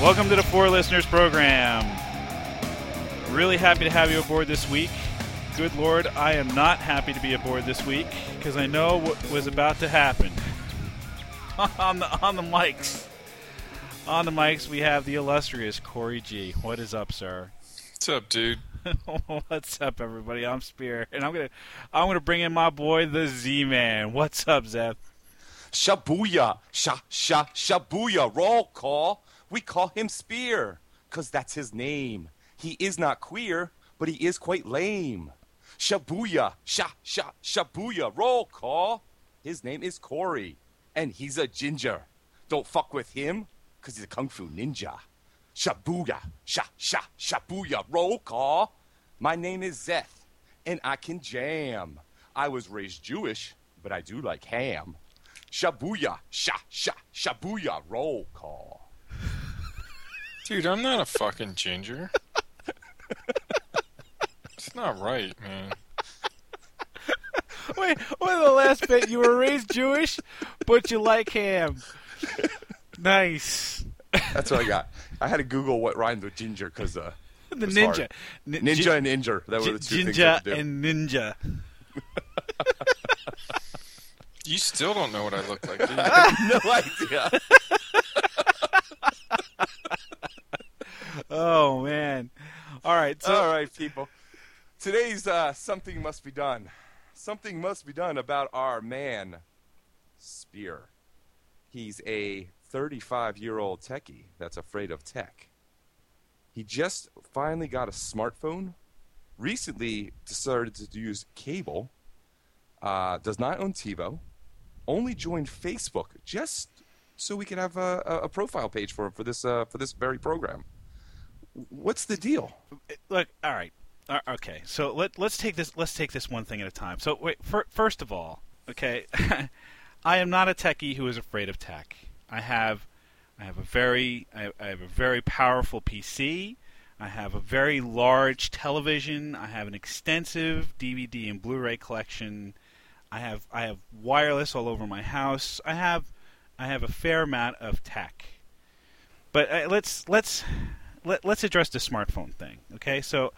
Welcome to the Four Listeners Program. Really happy to have you aboard this week. Good Lord, I am not happy to be aboard this week because I know what was about to happen. on the on the mics, on the mics, we have the illustrious Corey G. What is up, sir? What's up, dude? What's up, everybody? I'm Spear, and I'm gonna I'm gonna bring in my boy, the Z Man. What's up, Zeth? Shabuya, sha sha shabuya. Roll call. We call him Spear, cause that's his name. He is not queer, but he is quite lame. Shabuya, sha sha shabuya. Roll call. His name is Corey, and he's a ginger. Don't fuck with him, cause he's a kung fu ninja. Shabuya, sha sha shabuya. Roll call. My name is Zeth, and I can jam. I was raised Jewish, but I do like ham. Shabuya, sha sha shabuya. Roll call. Dude, I'm not a fucking ginger. it's not right, man. Wait, what the last bit? You were raised Jewish, but you like ham. Nice. That's what I got. I had to Google what rhymed with ginger because uh, The was ninja. hard. Ninja gi- and injure. That were the two things I Ginger could do. and ninja. You still don't know what I look like, do you? no idea. Oh man. All right. So All right, people. Today's uh, something must be done. Something must be done about our man, Spear. He's a 35 year old techie that's afraid of tech. He just finally got a smartphone. Recently decided to use cable. Uh, does not own TiVo. Only joined Facebook just so we can have a, a, profile page for for this uh, for this very program. What's the deal? look. All right. Uh, okay. So let let's take this let's take this one thing at a time. So wait. Fir- first of all, okay, I am not a techie who is afraid of tech. I have I have a very I, I have a very powerful PC. I have a very large television. I have an extensive DVD and Blu-ray collection. I have I have wireless all over my house. I have I have a fair amount of tech. But uh, let's let's let, let's address the smartphone thing. Okay, so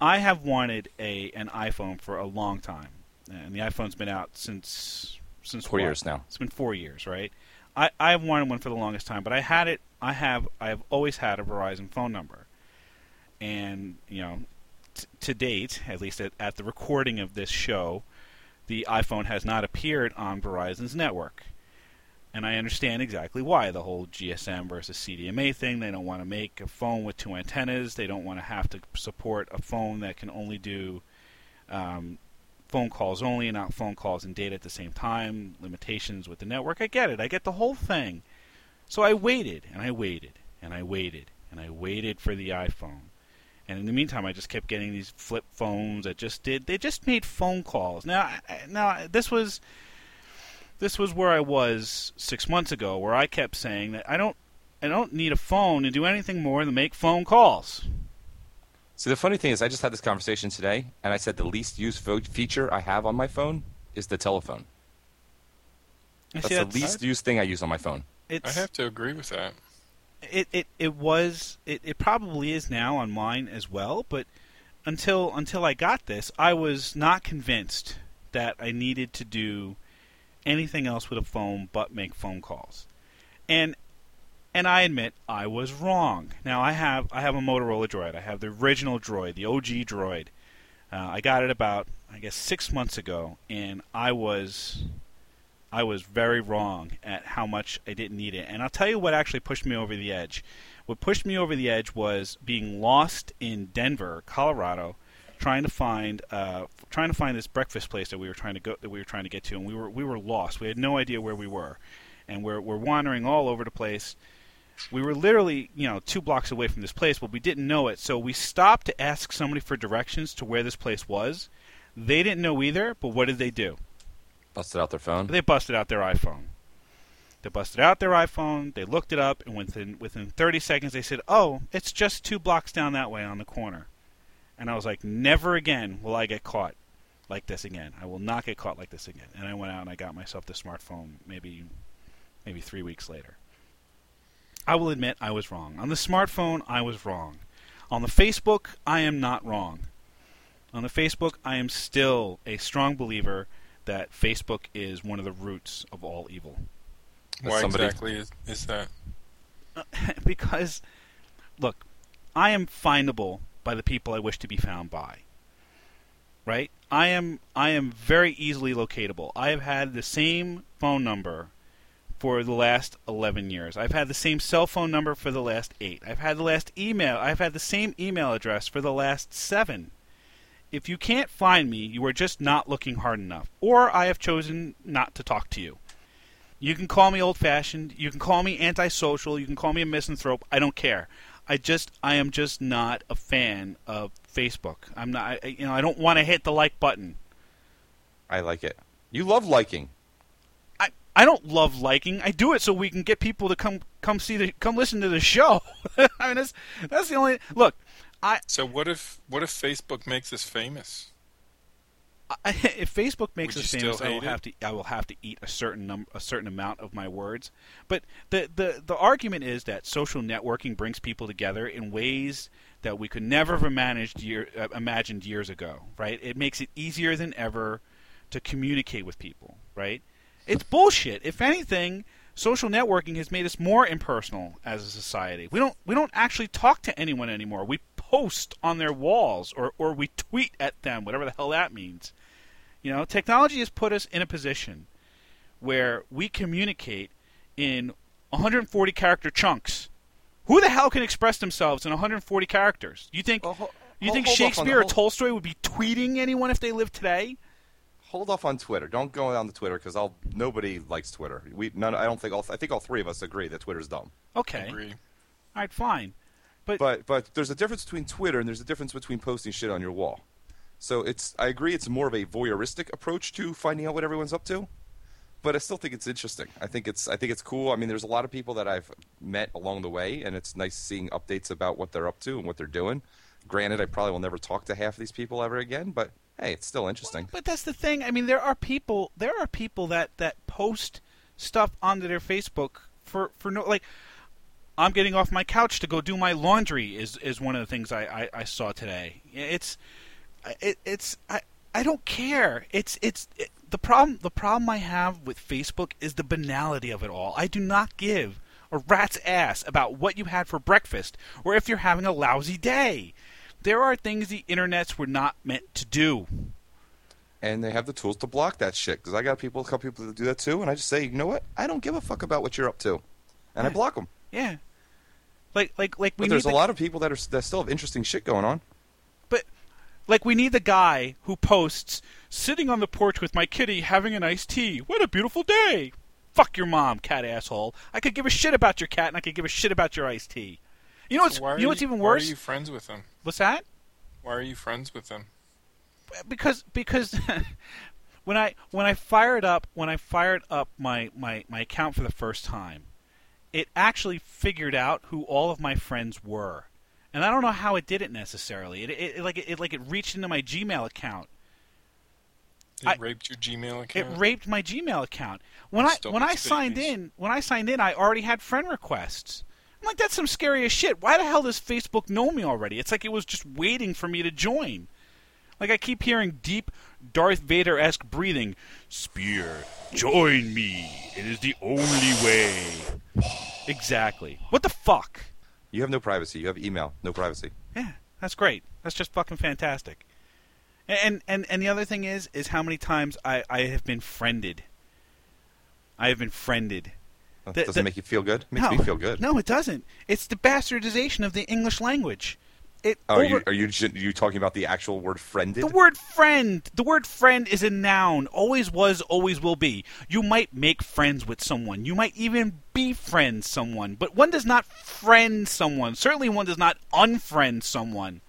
I have wanted a an iPhone for a long time, and the iPhone's been out since since Four what? years now. It's been four years, right? I I've wanted one for the longest time, but I had it. I have I have always had a Verizon phone number, and you know, t- to date, at least at, at the recording of this show, the iPhone has not appeared on Verizon's network. And I understand exactly why the whole GSM versus CDMA thing. They don't want to make a phone with two antennas. They don't want to have to support a phone that can only do um, phone calls only not phone calls and data at the same time. Limitations with the network. I get it. I get the whole thing. So I waited and I waited and I waited and I waited for the iPhone. And in the meantime, I just kept getting these flip phones that just did. They just made phone calls. Now, now this was this was where I was six months ago, where I kept saying that I don't I don't need a phone to do anything more than make phone calls. So the funny thing is, I just had this conversation today, and I said the least used fo- feature I have on my phone is the telephone. I That's see the that's- least used thing I use on my phone. I have to agree with that. it, it it was it, it probably is now on mine as well but until until I got this I was not convinced that I needed to do anything else with a phone but make phone calls and and I admit I was wrong now I have I have a Motorola Droid I have the original Droid the OG Droid uh, I got it about I guess six months ago and I was I was very wrong at how much I didn't need it. And I'll tell you what actually pushed me over the edge. What pushed me over the edge was being lost in Denver, Colorado, trying to find uh, trying to find this breakfast place that we were trying to go that we were trying to get to, and we were we were lost. We had no idea where we were, and we're we're wandering all over the place. We were literally, you know, two blocks away from this place, but we didn't know it. So we stopped to ask somebody for directions to where this place was. They didn't know either, but what did they do? Busted out their phone. They busted out their iPhone. They busted out their iPhone. They looked it up, and within within 30 seconds, they said, "Oh, it's just two blocks down that way on the corner." And I was like, "Never again will I get caught like this again. I will not get caught like this again." And I went out and I got myself the smartphone. Maybe maybe three weeks later. I will admit I was wrong. On the smartphone, I was wrong. On the Facebook, I am not wrong. On the Facebook, I am still a strong believer that Facebook is one of the roots of all evil. Why somebody- exactly is, is that? because, look, I am findable by the people I wish to be found by. Right? I am I am very easily locatable. I have had the same phone number for the last 11 years. I've had the same cell phone number for the last 8. I've had the last email. I've had the same email address for the last 7. If you can't find me, you are just not looking hard enough or I have chosen not to talk to you. You can call me old fashioned. You can call me antisocial. You can call me a misanthrope. I don't care. I just I am just not a fan of Facebook. I'm not. I, you know, I don't want to hit the like button. I like it. You love liking. I, I don't love liking. I do it so we can get people to come come see the come listen to the show. I mean, that's that's the only look. I, So what if what if Facebook makes us famous? I if Facebook makes Would us famous, I will it? have to I will have to eat a certain num- a certain amount of my words. But the, the the argument is that social networking brings people together in ways that we could never have managed year, uh, imagined years ago. Right? It makes it easier than ever to communicate with people. Right? It's bullshit. If anything, social networking has made us more impersonal as a society. We don't we don't actually talk to anyone anymore. We post on their walls or or we tweet at them, whatever the hell that means. You know, technology has put us in a position where we communicate in 140 character chunks. Who the hell can express themselves in 140 characters? You think Oh, ho- you think hold off Shakespeare the or Tolstoy would be tweeting anyone if they lived today? Hold off on Twitter. Don't go on the Twitter because I'll. Nobody likes Twitter. We none. I don't think. All, I think all three of us agree that Twitter's dumb. Okay, Agree. all right, fine. But, But but there's a difference between Twitter and there's a difference between posting shit on your wall. So it's I agree it's more of a voyeuristic approach to finding out what everyone's up to. But I still think it's interesting. I think it's I think it's cool. I mean, there's a lot of people that I've met along the way, and it's nice seeing updates about what they're up to and what they're doing. Granted, I probably will never talk to half of these people ever again, but hey, it's still interesting. But that's the thing. I mean, there are people. There are people that that post stuff onto their Facebook for for no like. I'm getting off my couch to go do my laundry. Is is one of the things I, I, I saw today. It's it, it's I I don't care. It's it's it, the problem. The problem I have with Facebook is the banality of it all. I do not give a rat's ass about what you had for breakfast or if you're having a lousy day. There are things the internets were not meant to do. and they have the tools to block that shit. Because I got people, a couple people that do that too, and I just say, you know what? I don't give a fuck about what you're up to, and I block them. Yeah. Like like like But there's a the, lot of people that are that still have interesting shit going on. Like we need the guy who posts sitting on the porch with my kitty having an iced tea. What a beautiful day. Fuck your mom, cat asshole. I could give a shit about your cat and I could give a shit about your iced tea. You know what's why you know what's even Why worse? are you friends with them? What's that? Why are you friends with them? because because when I when I fired up when I fired up my, my, my account for the first time, it actually figured out who all of my friends were, and I don't know how it did it necessarily. It, it, it like it, like it reached into my Gmail account. It I- raped your Gmail account. It raped my Gmail account. When I when I signed in when I signed in, I already had friend requests. I'm like, that's some scary as shit. Why the hell does Facebook know me already? It's like it was just waiting for me to join. Like I keep hearing deep Darth Vader esque breathing. Spear, join me. It is the only way. Exactly. What the fuck? You have no privacy. You have email, no privacy. Yeah, that's great. That's just fucking fantastic. And and and the other thing is is how many times I I have been friended. I have been friended. That The- doesn't the- make you feel good. It makes no, me feel good. No, it doesn't. It's the bastardization of the English language. It Oh, are you are you gen- you talking about the actual word friended? the word friend. The word friend is a noun. Always was, always will be. You might make friends with someone. You might even befriend someone. But one does not friend someone. Certainly one does not unfriend someone.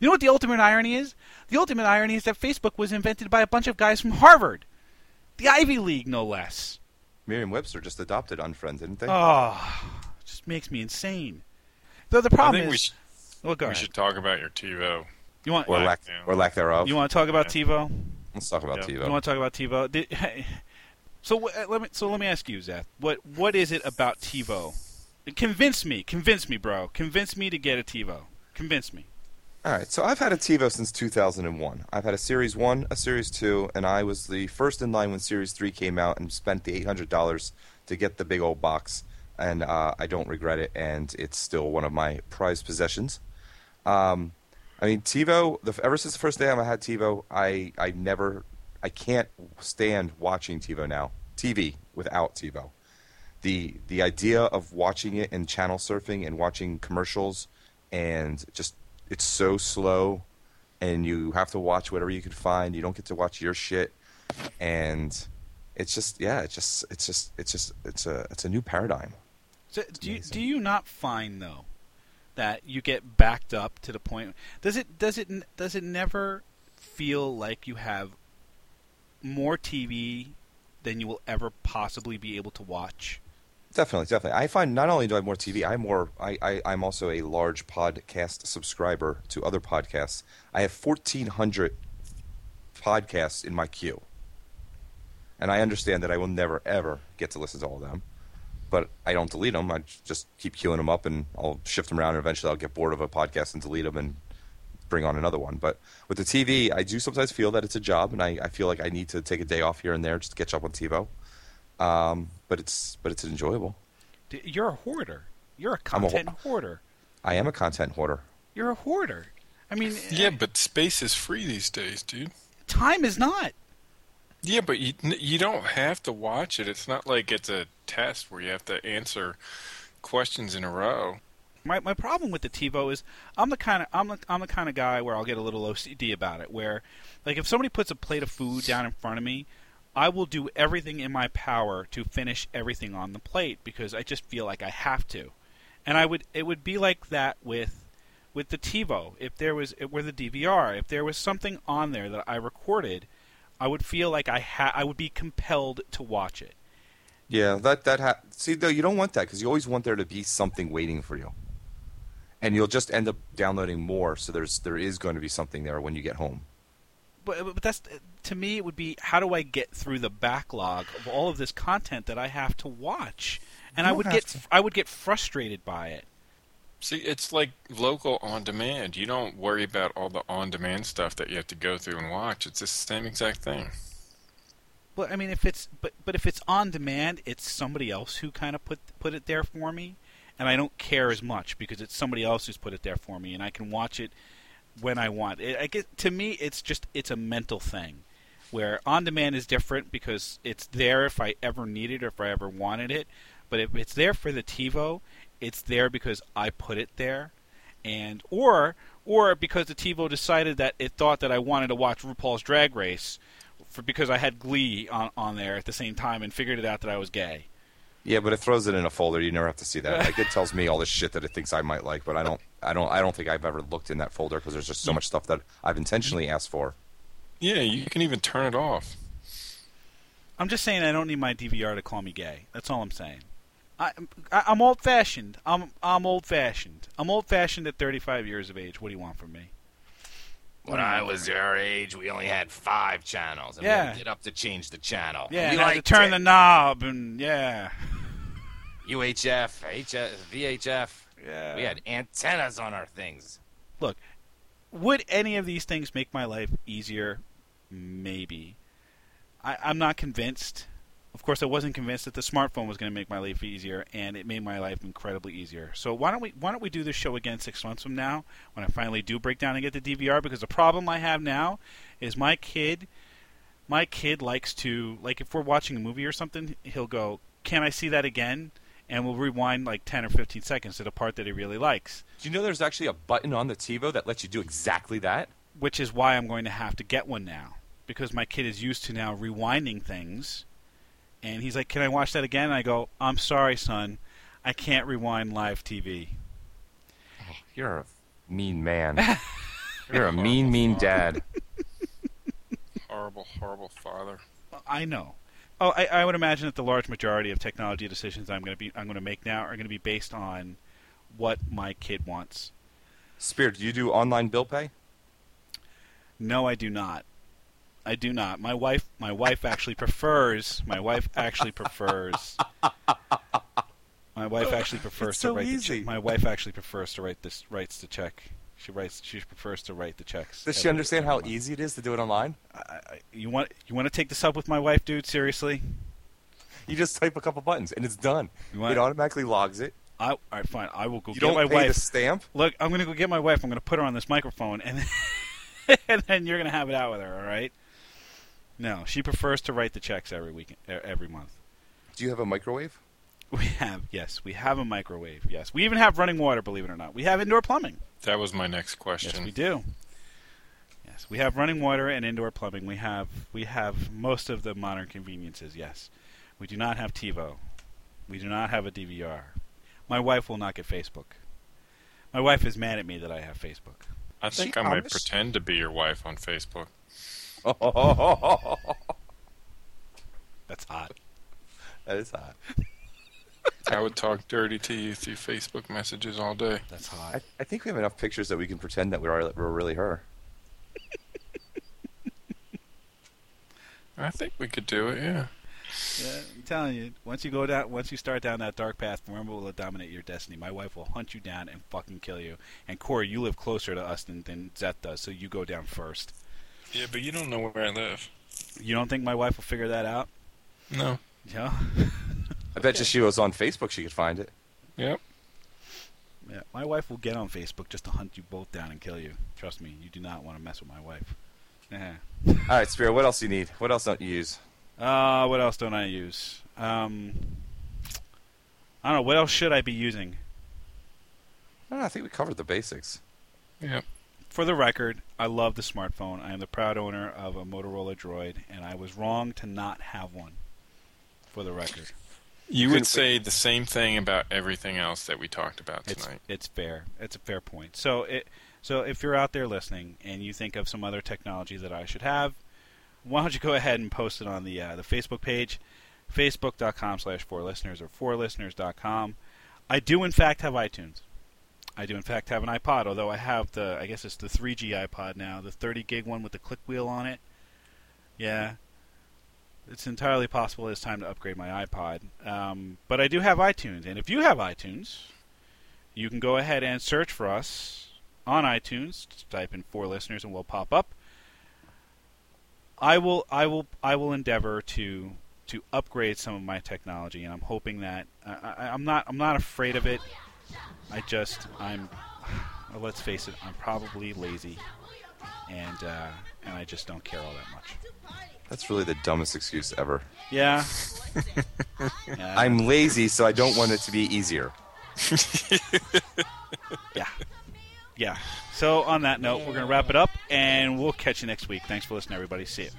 You know what the ultimate irony is? The ultimate irony is that Facebook was invented by a bunch of guys from Harvard. The Ivy League, no less. Merriam-Webster just adopted unfriend, didn't they? Oh, it just makes me insane. Though the I problem is, well, go we ahead. should talk about your TiVo. You want or lack or lack thereof. you want to talk about TiVo? Let's talk about Yeah. TiVo. You want to talk about TiVo? Did, so let me so let me ask you, Zeth. What what is it about TiVo Convince me, convince me, bro. Convince me to get a TiVo. Convince me. All right, so I've had a TiVo since 2001. I've had a Series 1, a Series 2, and I was the first in line when Series 3 came out and spent the $800 to get the big old box. And uh, I don't regret it, and it's still one of my prized possessions. Um, I mean, TiVo, the, ever since the first day I had TiVo, I, I never, I can't stand watching TiVo now. TV without TiVo. The, the idea of watching it and channel surfing and watching commercials and just it's so slow and you have to watch whatever you can find you don't get to watch your shit and it's just yeah it's just it's just it's just it's a it's a new paradigm So do you, do you not find though that you get backed up to the point? Does it does it does it never feel like you have more TV than you will ever possibly be able to watch? definitely definitely i find not only do i have more tv i'm more I, I i'm also a large podcast subscriber to other podcasts i have 1400 podcasts in my queue and i understand that i will never ever get to listen to all of them but I don't delete them. I just keep queuing them up, and I'll shift them around, and eventually I'll get bored of a podcast and delete them and bring on another one. But with the TV, I do sometimes feel that it's a job, and I, I feel like I need to take a day off here and there just to catch up on TiVo. Um, but it's but it's enjoyable. You're a hoarder. You're a I'm a content ho- hoarder. I am a content hoarder. You're a hoarder. I mean, Yeah, but space is free these days, dude. time is not. Yeah, but you you don't have to watch it. It's not like it's a test where you have to answer questions in a row. My my problem with the TiVo is I'm the kind of I'm the, I'm the kind of guy where I'll get a little OCD about it. Where like if somebody puts a plate of food down in front of me, I will do everything in my power to finish everything on the plate because I just feel like I have to. And I would it would be like that with with the TiVo. If there was with the DVR, if there was something on there that I recorded, I would feel like I ha- I would be compelled to watch it. Yeah, that that ha- see though you don't want that because you always want there to be something waiting for you, and you'll just end up downloading more. So there's there is going to be something there when you get home. but, but that's to me it would be how do I get through the backlog of all of this content that I have to watch and I would get to. I would get frustrated by it See, it's like local on demand. You don't worry about all the on demand stuff that you have to go through and watch. It's the same exact thing. but I mean if it's but but if it's on demand it's somebody else who kind of put put it there for me and I don't care as much because it's somebody else who's put it there for me and I can watch it when I want it I get to me it's just it's a mental thing where on demand is different because it's there if I ever need it or if I ever wanted it. But if it's there for the TiVo, it's there because I put it there, and or or because the TiVo decided that it thought that I wanted to watch RuPaul's Drag Race, for because I had Glee on on there at the same time and figured it out that I was gay. Yeah, but it throws it in a folder. You never have to see that. Like it tells me all this shit that it thinks I might like, but I don't. I don't. I don't think I've ever looked in that folder because there's just so mm. much stuff that I've intentionally asked for. Yeah, you can even turn it off. I'm just saying I don't need my DVR to call me gay. That's all I'm saying. I, I I'm old fashioned. I'm I'm old fashioned. I'm old fashioned at 35 years of age. What do you want from me? When I was your age, we only had five channels, and we Yeah. had to get up to change the channel. Yeah, we had to turn the knob and yeah. UHF, HS, uh, VHF. Yeah. We had antennas on our things. Look, would any of these things make my life easier? Maybe. I, I'm not convinced. Of course, I wasn't convinced that the smartphone was going to make my life easier, and it made my life incredibly easier. So why don't we why don't we do this show again six months from now when I finally do break down and get the DVR? Because the problem I have now is my kid, my kid likes to like if we're watching a movie or something, he'll go, "Can I see that again?" And we'll rewind like ten or fifteen seconds to the part that he really likes. Do you know there's actually a button on the TiVo that lets you do exactly that? which is why I'm going to have to get one now because my kid is used to now rewinding things. And he's like, "Can I watch that again?" And I go, "I'm sorry, son, I can't rewind live TV." Oh, you're a mean man. You're a mean, mean dad. Horrible, horrible father. I know. Oh, I, I would imagine that the large majority of technology decisions I'm going to be I'm going to make now are going to be based on what my kid wants. Spirit, do you do online bill pay? No, I do not. I do not. My wife my wife actually prefers my wife actually prefers My wife actually prefers It's to so write the easy. check. My wife actually prefers to write this writes the check. She writes. She prefers to write the checks. Does she understand how month. easy it is to do it online? I, I, you want you want to take this up with my wife, dude? Seriously? You just type a couple buttons and it's done. Want- It automatically logs it. I, all right, fine. I will go You get my wife. the stamp. Look, I'm gonna go get my wife. I'm gonna put her on this microphone, and then, and then you're gonna have it out with her. All right? No, she prefers to write the checks every week, every month. Do you have a microwave? We have yes, we have a microwave. Yes, we even have running water. Believe it or not, we have indoor plumbing. That was my next question. Yes, question. we do. Yes, we have running water and indoor plumbing. We have we have most of the modern conveniences. Yes, we do not have TiVo. We do not have a DVR. My wife will not get Facebook. My wife is mad at me that I have Facebook. I Is she think I might Amish? pretend to be your wife on Facebook. That's hot. that is hot. I would talk dirty to you through Facebook messages all day. That's hot. I think we have enough pictures that we can pretend that we're, we're really her. I think we could do it, yeah. Yeah, I'm telling you, once you go down, once you start down that dark path, remember will dominate your destiny. My wife will hunt you down and fucking kill you. And Corey, you live closer to us than, than Zeth does, so you go down first. Yeah, but you don't know where I live. You don't think my wife will figure that out? No. Yeah. I bet you she was on Facebook, she could find it. Yep. Yeah, my wife will get on Facebook just to hunt you both down and kill you. Trust me, you do not want to mess with my wife. Yeah. All right, Spirit, what else do you need? What else don't you use? Uh, what else don't I use? Um, I don't know. What else should I be using? I don't know, I think we covered the basics. Yep. For the record, I love the smartphone. I am the proud owner of a Motorola Droid, and I was wrong to not have one. For the record, You Couldn't would say the same thing about everything else that we talked about it's tonight. it's fair. It's a fair point. So it so if you're out there listening and you think of some other technology that I should have, why don't you go ahead and post it on the uh, the Facebook page, facebook.com slash four listeners or four listeners.com. I do in fact have iTunes. I do in fact have an iPod, although I have the I guess it's the 3G iPod now, the 30 gig one with the click wheel on it. Yeah, it's entirely possible it's time to upgrade my iPod. Um, but I do have iTunes, and if you have iTunes, you can go ahead and search for us on iTunes. Just type in four listeners, and we'll pop up. I will, I will, I will endeavor to to upgrade some of my technology, and I'm hoping that I, I, I'm not, I'm not afraid of it. I just, I'm. well, let's face it, I'm probably lazy, and uh, and I just don't care all that much. That's really the dumbest excuse ever. Yeah. yeah. I'm lazy, so I don't want it to be easier. Yeah. Yeah. So on that note, we're going to wrap it up, and we'll catch you next week. Thanks for listening, everybody. See you.